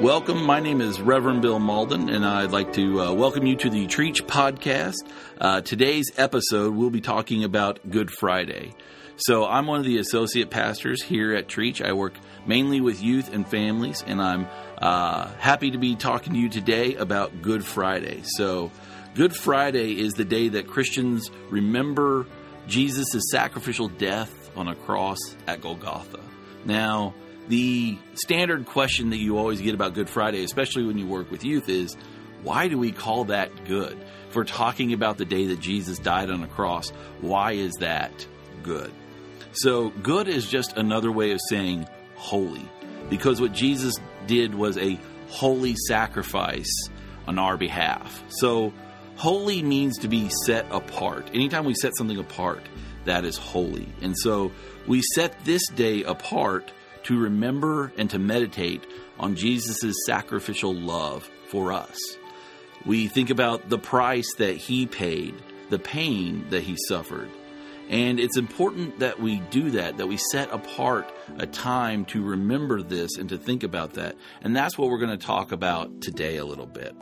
Welcome. My name is Reverend Bill Malden, and I'd like to uh, welcome you to the Treach podcast. Uh, today's episode, we'll be talking about Good Friday. So, I'm one of the associate pastors here at Treach. I work mainly with youth and families, and I'm uh, happy to be talking to you today about Good Friday. So, Good Friday is the day that Christians remember Jesus' sacrificial death on a cross at Golgotha. Now, the standard question that you always get about Good Friday, especially when you work with youth, is why do we call that good? We're talking about the day that Jesus died on a cross, why is that good? So, good is just another way of saying holy, because what Jesus did was a holy sacrifice on our behalf. So, holy means to be set apart. Anytime we set something apart, that is holy. And so, we set this day apart to remember and to meditate on Jesus' sacrificial love for us. We think about the price that he paid, the pain that he suffered. And it's important that we do that, that we set apart a time to remember this and to think about that. And that's what we're going to talk about today a little bit.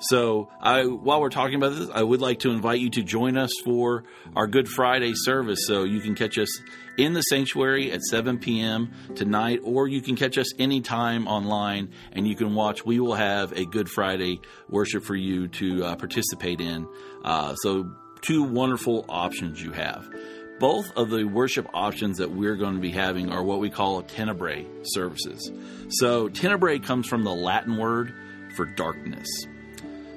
So, I, while we're talking about this, I would like to invite you to join us for our Good Friday service. So, you can catch us in the sanctuary at 7 p.m. tonight, or you can catch us anytime online and you can watch. We will have a Good Friday worship for you to uh, participate in. Uh, so, two wonderful options you have. Both of the worship options that we're going to be having are what we call tenebrae services. So, tenebrae comes from the Latin word for darkness.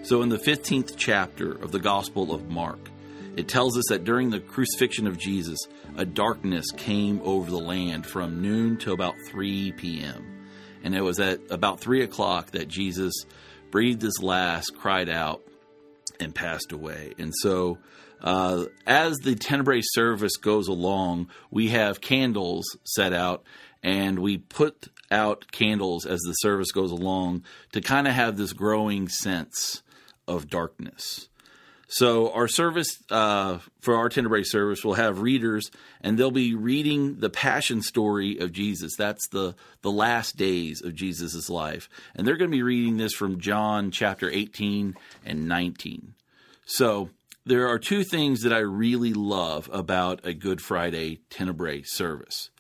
So, in the 15th chapter of the Gospel of Mark, it tells us that during the crucifixion of Jesus, a darkness came over the land from noon to about 3 p.m. And it was at about 3 o'clock that Jesus breathed his last, cried out, and passed away. And so, uh, as the Tenebrae service goes along, we have candles set out, and we put out candles as the service goes along to kind of have this growing sense of darkness. So our service uh, for our Tenebrae service will have readers, and they'll be reading the passion story of Jesus. That's the the last days of Jesus' life, and they're going to be reading this from John chapter 18 and 19. So there are two things that I really love about a Good Friday Tenebrae service.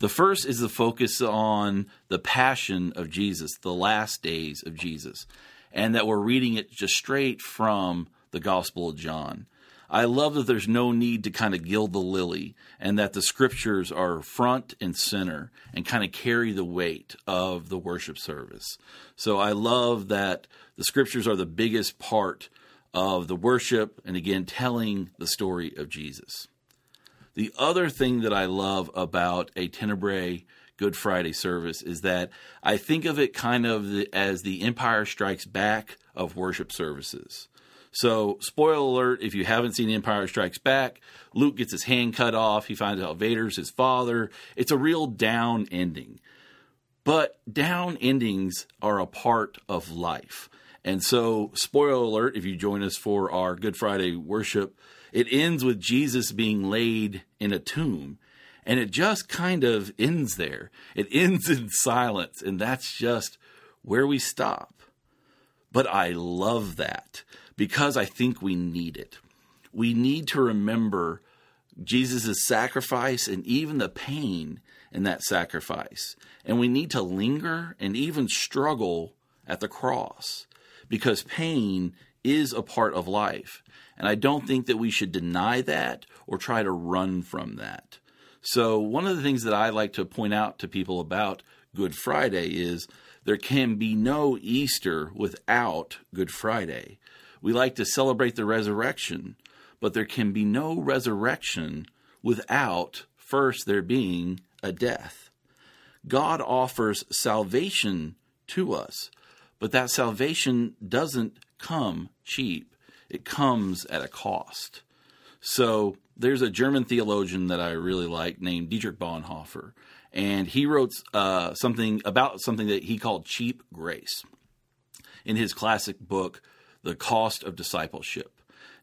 The first is the focus on the passion of Jesus, the last days of Jesus and that we're reading it just straight from the Gospel of John. I love that there's no need to kind of gild the lily and that the scriptures are front and center and kind of carry the weight of the worship service. So I love that the scriptures are the biggest part of the worship and again, telling the story of Jesus. The other thing that I love about a Tenebrae Good Friday service is that I think of it kind of as the Empire Strikes Back of worship services. So, spoiler alert if you haven't seen Empire Strikes Back, Luke gets his hand cut off. He finds out Vader's his father. It's a real down ending. But down endings are a part of life. And so, spoiler alert if you join us for our Good Friday worship, it ends with Jesus being laid in a tomb and it just kind of ends there. It ends in silence, and that's just where we stop. But I love that because I think we need it. We need to remember Jesus' sacrifice and even the pain in that sacrifice. And we need to linger and even struggle at the cross because pain is a part of life. And I don't think that we should deny that or try to run from that. So, one of the things that I like to point out to people about Good Friday is there can be no Easter without Good Friday. We like to celebrate the resurrection, but there can be no resurrection without first there being a death. God offers salvation to us, but that salvation doesn't come cheap, it comes at a cost. So there's a German theologian that I really like named Dietrich Bonhoeffer, and he wrote uh, something about something that he called cheap grace in his classic book, The Cost of Discipleship.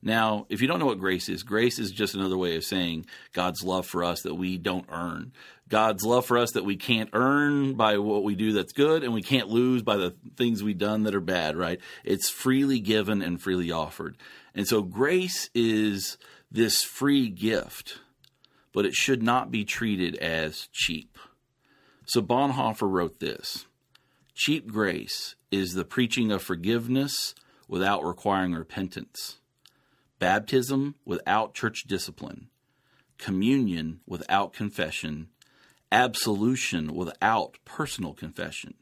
Now, if you don't know what grace is, grace is just another way of saying God's love for us that we don't earn. God's love for us that we can't earn by what we do that's good and we can't lose by the things we've done that are bad, right? It's freely given and freely offered. And so grace is this free gift, but it should not be treated as cheap. So Bonhoeffer wrote this Cheap grace is the preaching of forgiveness without requiring repentance baptism without church discipline, communion without confession, absolution without personal confession.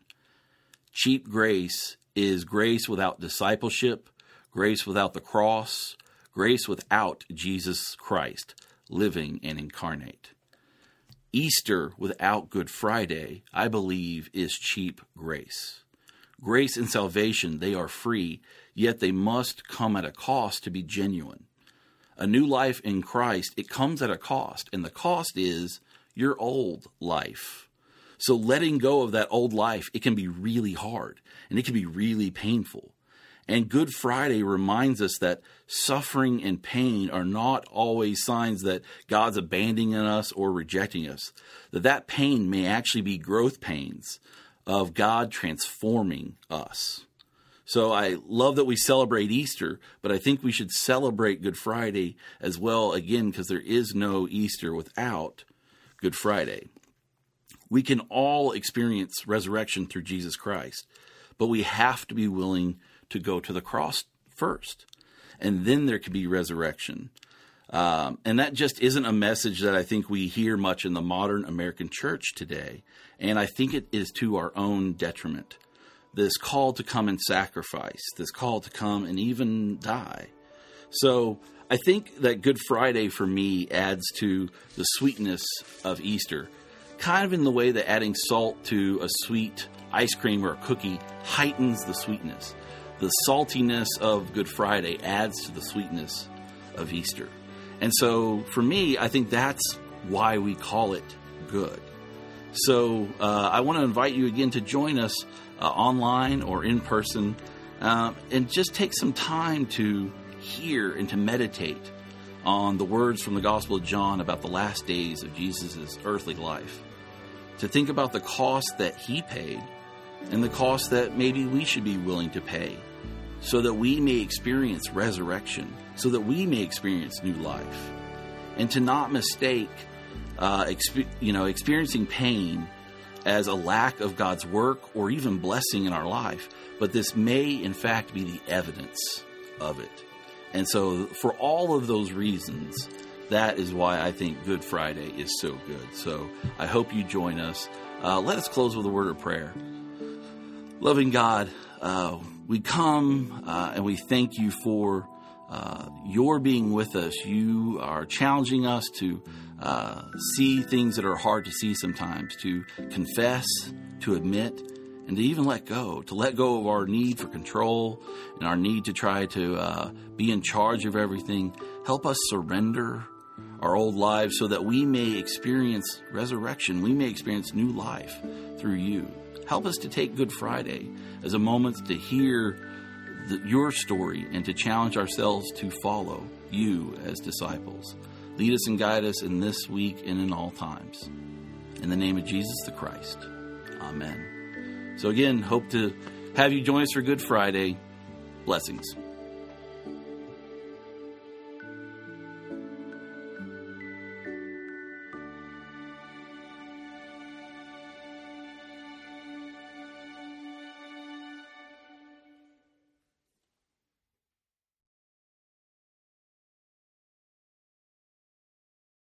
Cheap grace is grace without discipleship, grace without the cross, grace without Jesus Christ living and incarnate. Easter without Good Friday, I believe, is cheap grace. Grace and salvation, they are free, yet they must come at a cost to be genuine. A new life in Christ, it comes at a cost, and the cost is your old life. So letting go of that old life, it can be really hard and it can be really painful. And Good Friday reminds us that suffering and pain are not always signs that God's abandoning us or rejecting us. That that pain may actually be growth pains of God transforming us. So I love that we celebrate Easter, but I think we should celebrate Good Friday as well, again, because there is no Easter without Good Friday. We can all experience resurrection through Jesus Christ, but we have to be willing to go to the cross first, and then there could be resurrection. Um, and that just isn't a message that I think we hear much in the modern American church today. And I think it is to our own detriment. This call to come and sacrifice, this call to come and even die. So I think that Good Friday for me adds to the sweetness of Easter, kind of in the way that adding salt to a sweet ice cream or a cookie heightens the sweetness. The saltiness of Good Friday adds to the sweetness of Easter. And so for me, I think that's why we call it good. So uh, I want to invite you again to join us uh, online or in person uh, and just take some time to hear and to meditate on the words from the Gospel of John about the last days of Jesus' earthly life. To think about the cost that he paid and the cost that maybe we should be willing to pay so that we may experience resurrection, so that we may experience new life. And to not mistake, uh, exp- you know, experiencing pain as a lack of God's work or even blessing in our life, but this may in fact be the evidence of it. And so, for all of those reasons, that is why I think Good Friday is so good. So, I hope you join us. Uh, let us close with a word of prayer. Loving God, uh, we come uh, and we thank you for uh, your being with us. You are challenging us to uh, see things that are hard to see sometimes, to confess, to admit, and to even let go, to let go of our need for control and our need to try to uh, be in charge of everything. Help us surrender our old lives so that we may experience resurrection, we may experience new life through you. Help us to take Good Friday as a moment to hear the, your story and to challenge ourselves to follow you as disciples. Lead us and guide us in this week and in all times. In the name of Jesus the Christ. Amen. So, again, hope to have you join us for Good Friday. Blessings.